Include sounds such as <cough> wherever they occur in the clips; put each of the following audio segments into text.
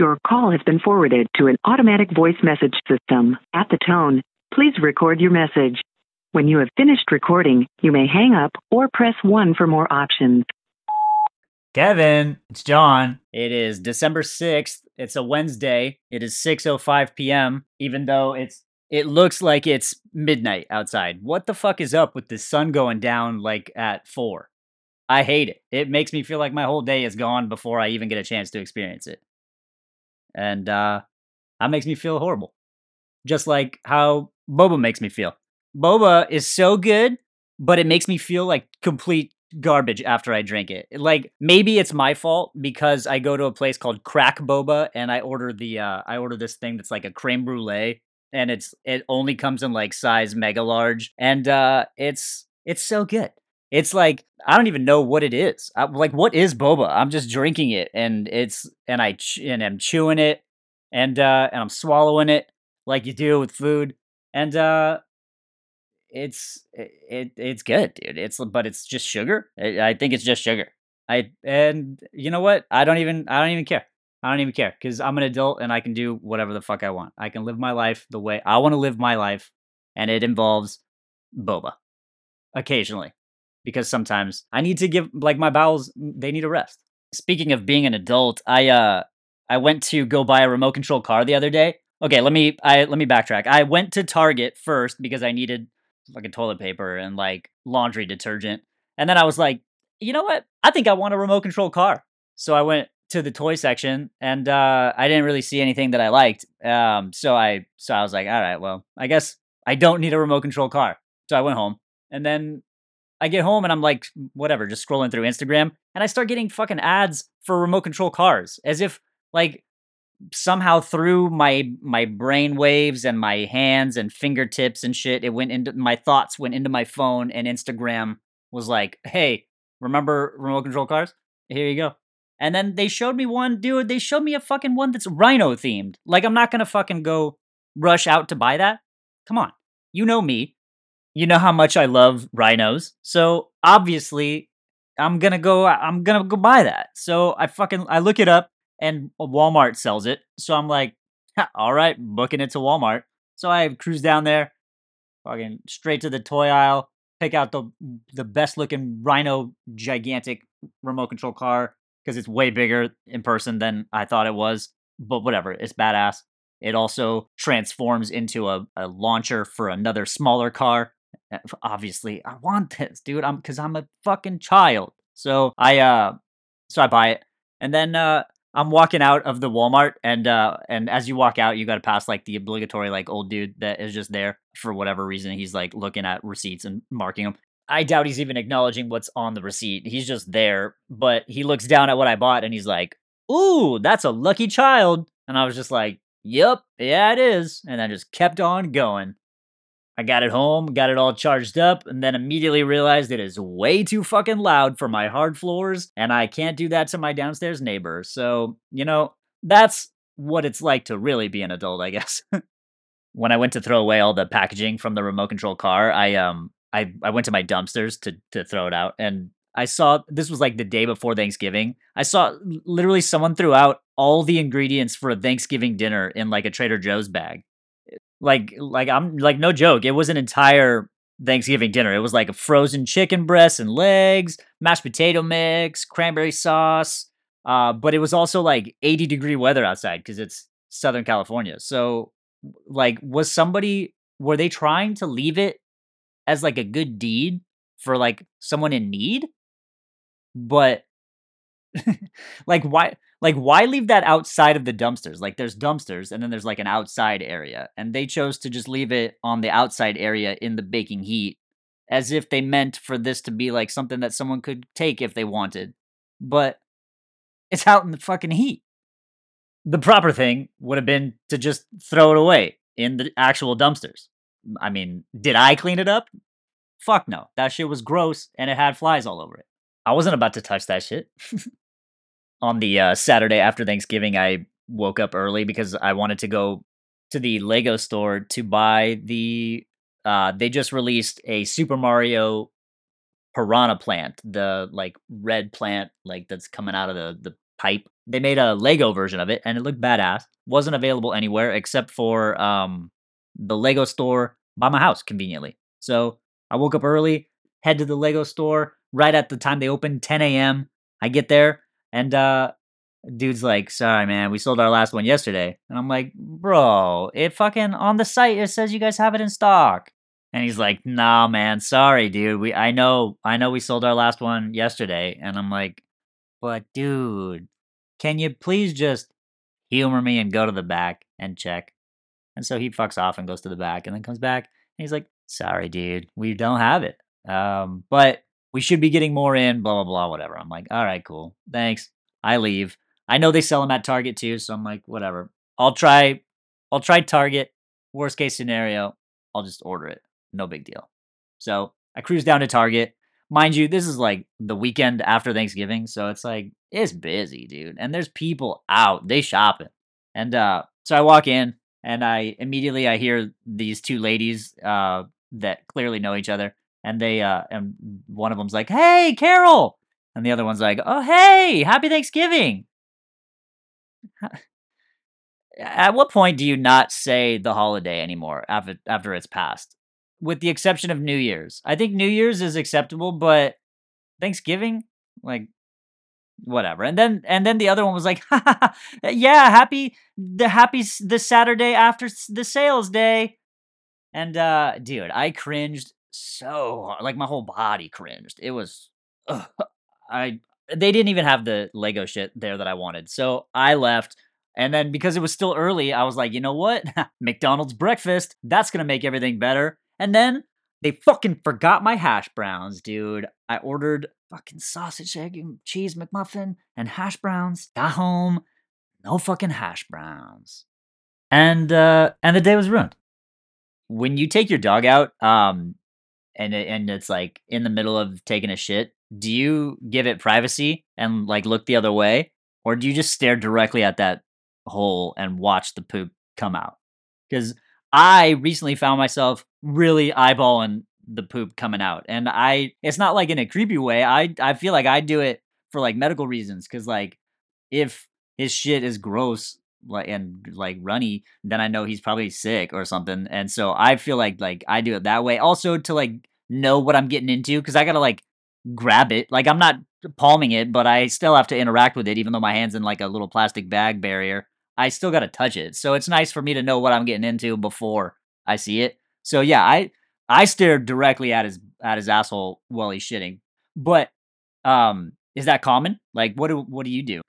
Your call has been forwarded to an automatic voice message system. At the tone, please record your message. When you have finished recording, you may hang up or press 1 for more options. Kevin, it's John. It is December 6th. It's a Wednesday. It is 6:05 p.m. even though it's it looks like it's midnight outside. What the fuck is up with the sun going down like at 4? I hate it. It makes me feel like my whole day is gone before I even get a chance to experience it and uh, that makes me feel horrible. Just like how boba makes me feel. Boba is so good, but it makes me feel like complete garbage after I drink it. Like maybe it's my fault because I go to a place called Crack Boba and I order the uh, I order this thing that's like a creme brulee and it's it only comes in like size mega large and uh, it's it's so good. It's like I don't even know what it is. I, like what is boba? I'm just drinking it, and it's and I ch- and I'm chewing it, and uh, and I'm swallowing it like you do with food, and uh, it's it, it's good, dude. It's but it's just sugar. I, I think it's just sugar. I and you know what? I don't even I don't even care. I don't even care because I'm an adult and I can do whatever the fuck I want. I can live my life the way I want to live my life, and it involves boba occasionally because sometimes I need to give like my bowels they need a rest. Speaking of being an adult, I uh I went to go buy a remote control car the other day. Okay, let me I let me backtrack. I went to Target first because I needed a toilet paper and like laundry detergent. And then I was like, you know what? I think I want a remote control car. So I went to the toy section and uh, I didn't really see anything that I liked. Um, so I so I was like, all right, well, I guess I don't need a remote control car. So I went home and then I get home and I'm like, whatever, just scrolling through Instagram, and I start getting fucking ads for remote control cars, as if like somehow through my my brain waves and my hands and fingertips and shit, it went into my thoughts went into my phone, and Instagram was like, hey, remember remote control cars? Here you go. And then they showed me one, dude. They showed me a fucking one that's rhino themed. Like I'm not gonna fucking go rush out to buy that. Come on, you know me you know how much I love rhinos. So obviously, I'm gonna go. I'm gonna go buy that. So I fucking I look it up, and Walmart sells it. So I'm like, all right, booking it to Walmart. So I cruise down there, fucking straight to the toy aisle, pick out the the best looking Rhino gigantic remote control car because it's way bigger in person than I thought it was. But whatever, it's badass. It also transforms into a, a launcher for another smaller car obviously I want this, dude. I'm because I'm a fucking child. So I uh so I buy it. And then uh I'm walking out of the Walmart and uh and as you walk out you gotta pass like the obligatory like old dude that is just there for whatever reason. He's like looking at receipts and marking them. I doubt he's even acknowledging what's on the receipt. He's just there, but he looks down at what I bought and he's like, Ooh, that's a lucky child. And I was just like, Yep, yeah, it is. And I just kept on going. I got it home, got it all charged up, and then immediately realized it is way too fucking loud for my hard floors, and I can't do that to my downstairs neighbor. So, you know, that's what it's like to really be an adult, I guess. <laughs> when I went to throw away all the packaging from the remote control car, I um I, I went to my dumpsters to to throw it out and I saw this was like the day before Thanksgiving. I saw literally someone threw out all the ingredients for a Thanksgiving dinner in like a Trader Joe's bag. Like like I'm like no joke. It was an entire Thanksgiving dinner. It was like a frozen chicken breast and legs, mashed potato mix, cranberry sauce. Uh, but it was also like 80 degree weather outside because it's Southern California. So like was somebody were they trying to leave it as like a good deed for like someone in need? But <laughs> like why like why leave that outside of the dumpsters? Like there's dumpsters and then there's like an outside area and they chose to just leave it on the outside area in the baking heat as if they meant for this to be like something that someone could take if they wanted but it's out in the fucking heat. The proper thing would have been to just throw it away in the actual dumpsters. I mean did i clean it up? Fuck no. That shit was gross and it had flies all over it. I wasn't about to touch that shit <laughs> on the uh, Saturday after Thanksgiving, I woke up early because I wanted to go to the Lego store to buy the. Uh, they just released a Super Mario Piranha plant, the like red plant, like that's coming out of the the pipe they made a Lego version of it, and it looked badass. Wasn't available anywhere except for um, the Lego store by my house, conveniently. So I woke up early, head to the Lego store right at the time they opened, 10 a.m. I get there, and uh, dude's like, "Sorry, man, we sold our last one yesterday." And I'm like, "Bro, it fucking on the site it says you guys have it in stock." And he's like, "Nah, man, sorry, dude. We I know I know we sold our last one yesterday." And I'm like, "But dude, can you please just humor me and go to the back and check?" And so he fucks off and goes to the back and then comes back and he's like, "Sorry, dude. We don't have it. Um, but we should be getting more in, blah blah blah, whatever." I'm like, "All right, cool. Thanks." I leave. I know they sell them at Target too, so I'm like, whatever. I'll try I'll try Target. Worst case scenario, I'll just order it. No big deal. So I cruise down to Target. Mind you, this is like the weekend after Thanksgiving, so it's like it's busy, dude. And there's people out. They shopping. And uh so I walk in and I immediately I hear these two ladies uh that clearly know each other and they uh and one of them's like, "Hey, Carol." And the other one's like, "Oh, hey, happy Thanksgiving." <laughs> At what point do you not say the holiday anymore after after it's passed? With the exception of New Year's. I think New Year's is acceptable, but Thanksgiving, like whatever. And then and then the other one was like, <laughs> "Yeah, happy the happy the Saturday after the sales day." And uh dude, I cringed so hard. Like my whole body cringed. It was ugh, I they didn't even have the Lego shit there that I wanted. So I left. And then because it was still early, I was like, you know what? <laughs> McDonald's breakfast. That's to make everything better. And then they fucking forgot my hash browns, dude. I ordered fucking sausage, egg, and cheese McMuffin and hash browns. Got home, no fucking hash browns. And uh and the day was ruined. When you take your dog out, um, and it, and it's like in the middle of taking a shit, do you give it privacy and like look the other way or do you just stare directly at that hole and watch the poop come out? Because i recently found myself really eyeballing the poop coming out and i it's not like in a creepy way i i feel like i do it for like medical reasons because like if his shit is gross and like runny then i know he's probably sick or something and so i feel like like i do it that way also to like know what i'm getting into because i gotta like grab it. Like I'm not palming it, but I still have to interact with it, even though my hand's in like a little plastic bag barrier. I still got to touch it. So it's nice for me to know what I'm getting into before I see it. So yeah, I I stared directly at his at his asshole while he's shitting. But um, is that common? Like, what do what do you do,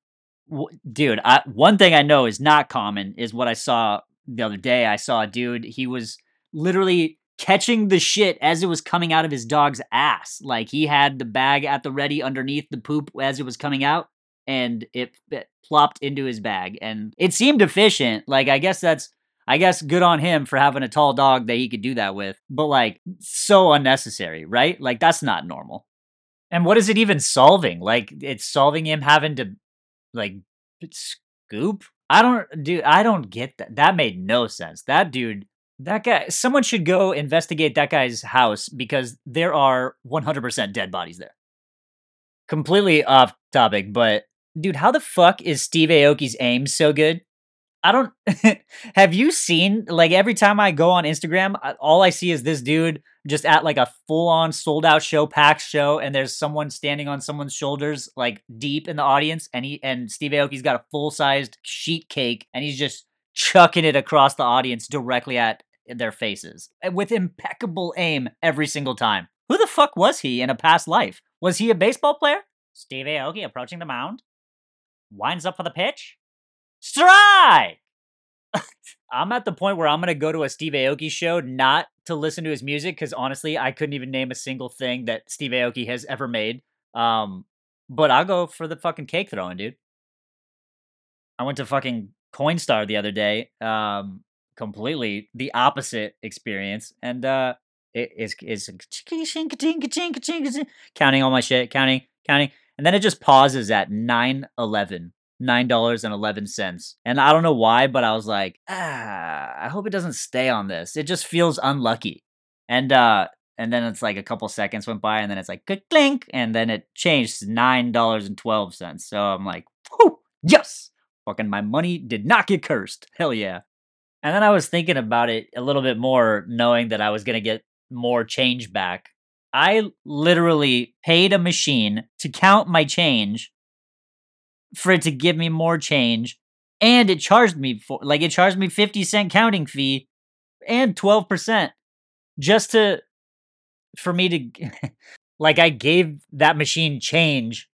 dude? I, one thing I know is not common is what I saw the other day. I saw a dude. He was literally catching the shit as it was coming out of his dog's ass. Like he had the bag at the ready underneath the poop as it was coming out, and it, it plopped into his bag. And it seemed efficient. Like I guess that's I guess good on him for having a tall dog that he could do that with. But like so unnecessary, right? Like that's not normal. And what is it even solving? Like it's solving him having to like scoop? I don't do I don't get that. That made no sense. That dude that guy, someone should go investigate that guy's house because there are 100% dead bodies there. Completely off topic, but dude, how the fuck is Steve Aoki's aim so good? I don't. <laughs> have you seen like every time I go on Instagram, all I see is this dude just at like a full on sold out show, packed show, and there's someone standing on someone's shoulders, like deep in the audience, and he and Steve Aoki's got a full sized sheet cake, and he's just chucking it across the audience directly at their faces eh, with impeccable aim every single time. Who the fuck was he in a past life? Was he a baseball player? Steve Aoki approaching the mound, winds up for the pitch. Strike! I'm at the point where I'm going to go to a Steve Aoki show not to listen to his music because honestly, I couldn't even name a single thing that Steve Aoki has ever made. Um, but I'll go for the fucking cake throwing, dude. I went to fucking Coinstar the other day. Um, completely the opposite experience, and uh, it is is counting all my shit, counting, counting, and then it just pauses at nine eleven. Nine dollars and I don't know why, but I was like, ah, I hope it doesn't stay on this. It just feels unlucky, and uh, and then it's like a couple seconds went by, and then it's like clink, and then it changed to nine dollars and twelve cents. So I'm like, Whew, Yes! Fucking my money did not get cursed. Hell yeah. And then I was thinking about it a little bit more, knowing that I was going to get more change back. I literally paid a machine to count my change for it to give me more change. And it charged me for, like, it charged me 50 cent counting fee and 12% just to, for me to, <laughs> like, I gave that machine change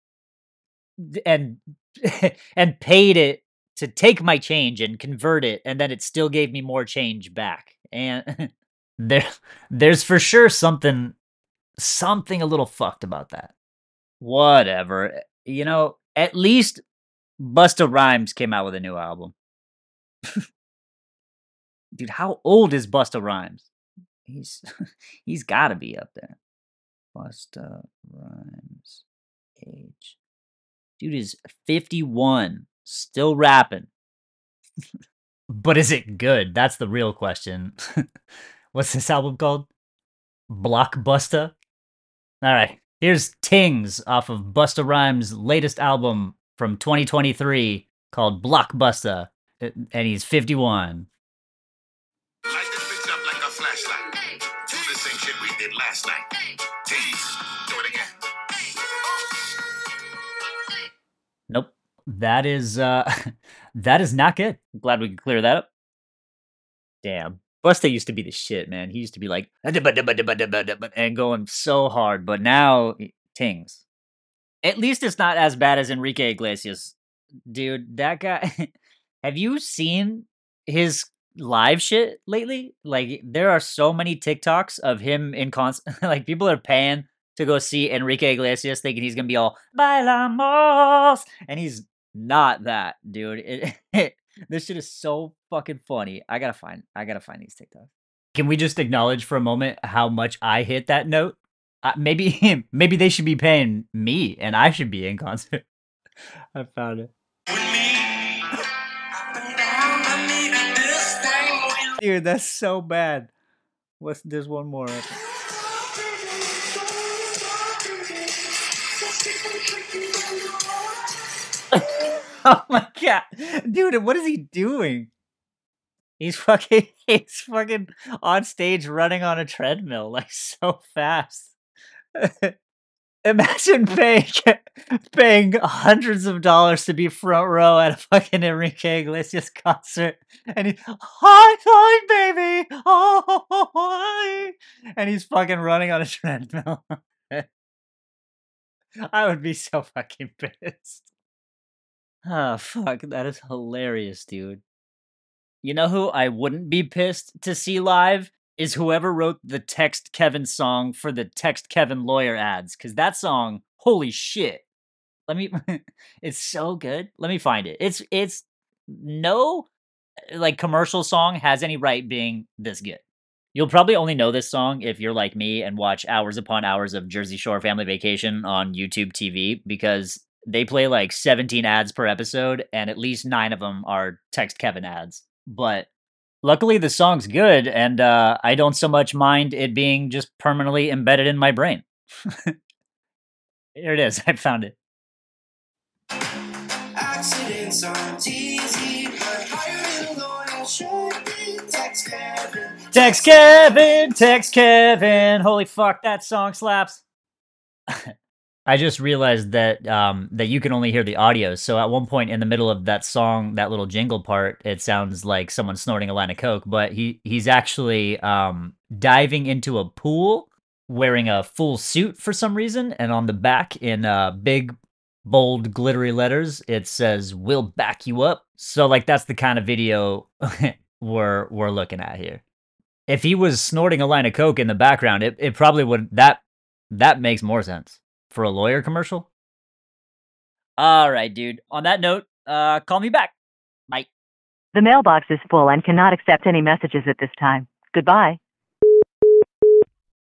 and, <laughs> and paid it to take my change and convert it and then it still gave me more change back and <laughs> there there's for sure something something a little fucked about that whatever eh, you know at least busta rhymes came out with a new album dude how old is busta rhymes he's <laughs> he's got to be up there busta rhymes age dude is 51 still rapping. but is it good? That's the real question. <laughs> What's this album called? Blockbuster? All right. Here's Tings off of Busta Rhymes' latest album from 2023 called Blockbuster. And he's 51. Light this bitch up like a flashlight. Do the same shit we did last night. Tease. Do it again. Nope. That is uh <laughs> that is not good. I'm glad we could clear that up. Damn. Busta used to be the shit, man. He used to be like and going so hard, but now tings. At least it's not as bad as Enrique Iglesias. Dude, that guy <laughs> have you seen his live shit lately? Like there are so many TikToks of him in concert <laughs> like people are paying to go see Enrique Iglesias thinking he's gonna be all bailamos and he's not that, dude. It, <laughs> it, this shit is so fucking funny. I gotta find. I gotta find these TikToks. Can we just acknowledge for a moment how much I hit that note? Uh, maybe, <laughs> maybe they should be paying me, and I should be in concert. <laughs> I found it. <laughs> Dude, that's so bad. What's there's one more. <laughs> oh my god, dude! What is he doing? He's fucking. <laughs> He's fucking on stage running on a treadmill like so fast. <laughs> Imagine paying paying hundreds of dollars to be front row at a fucking Enrique Iglesias concert, and he hi hi baby, oh hi, and he's fucking running on a treadmill. I would be so fucking pissed. Ah, fuck, that is hilarious, dude. You know who I wouldn't be pissed to see live is whoever wrote the Text Kevin song for the Text Kevin lawyer ads, because that song, holy shit. Let me, <laughs> it's so good. Let me find it. It's, it's no like commercial song has any right being this good. You'll probably only know this song if you're like me and watch hours upon hours of Jersey Shore Family Vacation on YouTube TV because they play like 17 ads per episode and at least 9 of them are text Kevin ads. But luckily the song's good and uh, I don't so much mind it being just permanently embedded in my brain. Here it is. <laughs> I found it. Accidents TZ, Text Kevin. Text Kevin, text Kevin. Holy fuck, that song slaps. <laughs> I just realized that um, that you can only hear the audio. So at one point in the middle of that song, that little jingle part, it sounds like someone snorting a line of coke. But he he's actually um, diving into a pool, wearing a full suit for some reason, and on the back in uh, big, bold, glittery letters, it says "We'll back you up." So like that's the kind of video <laughs> we're we're looking at here. If he was snorting a line of coke in the background, it, it probably would that that makes more sense for a lawyer commercial? All right, dude. On that note, uh, call me back. Bye. The mailbox is full and cannot accept any messages at this time. Goodbye.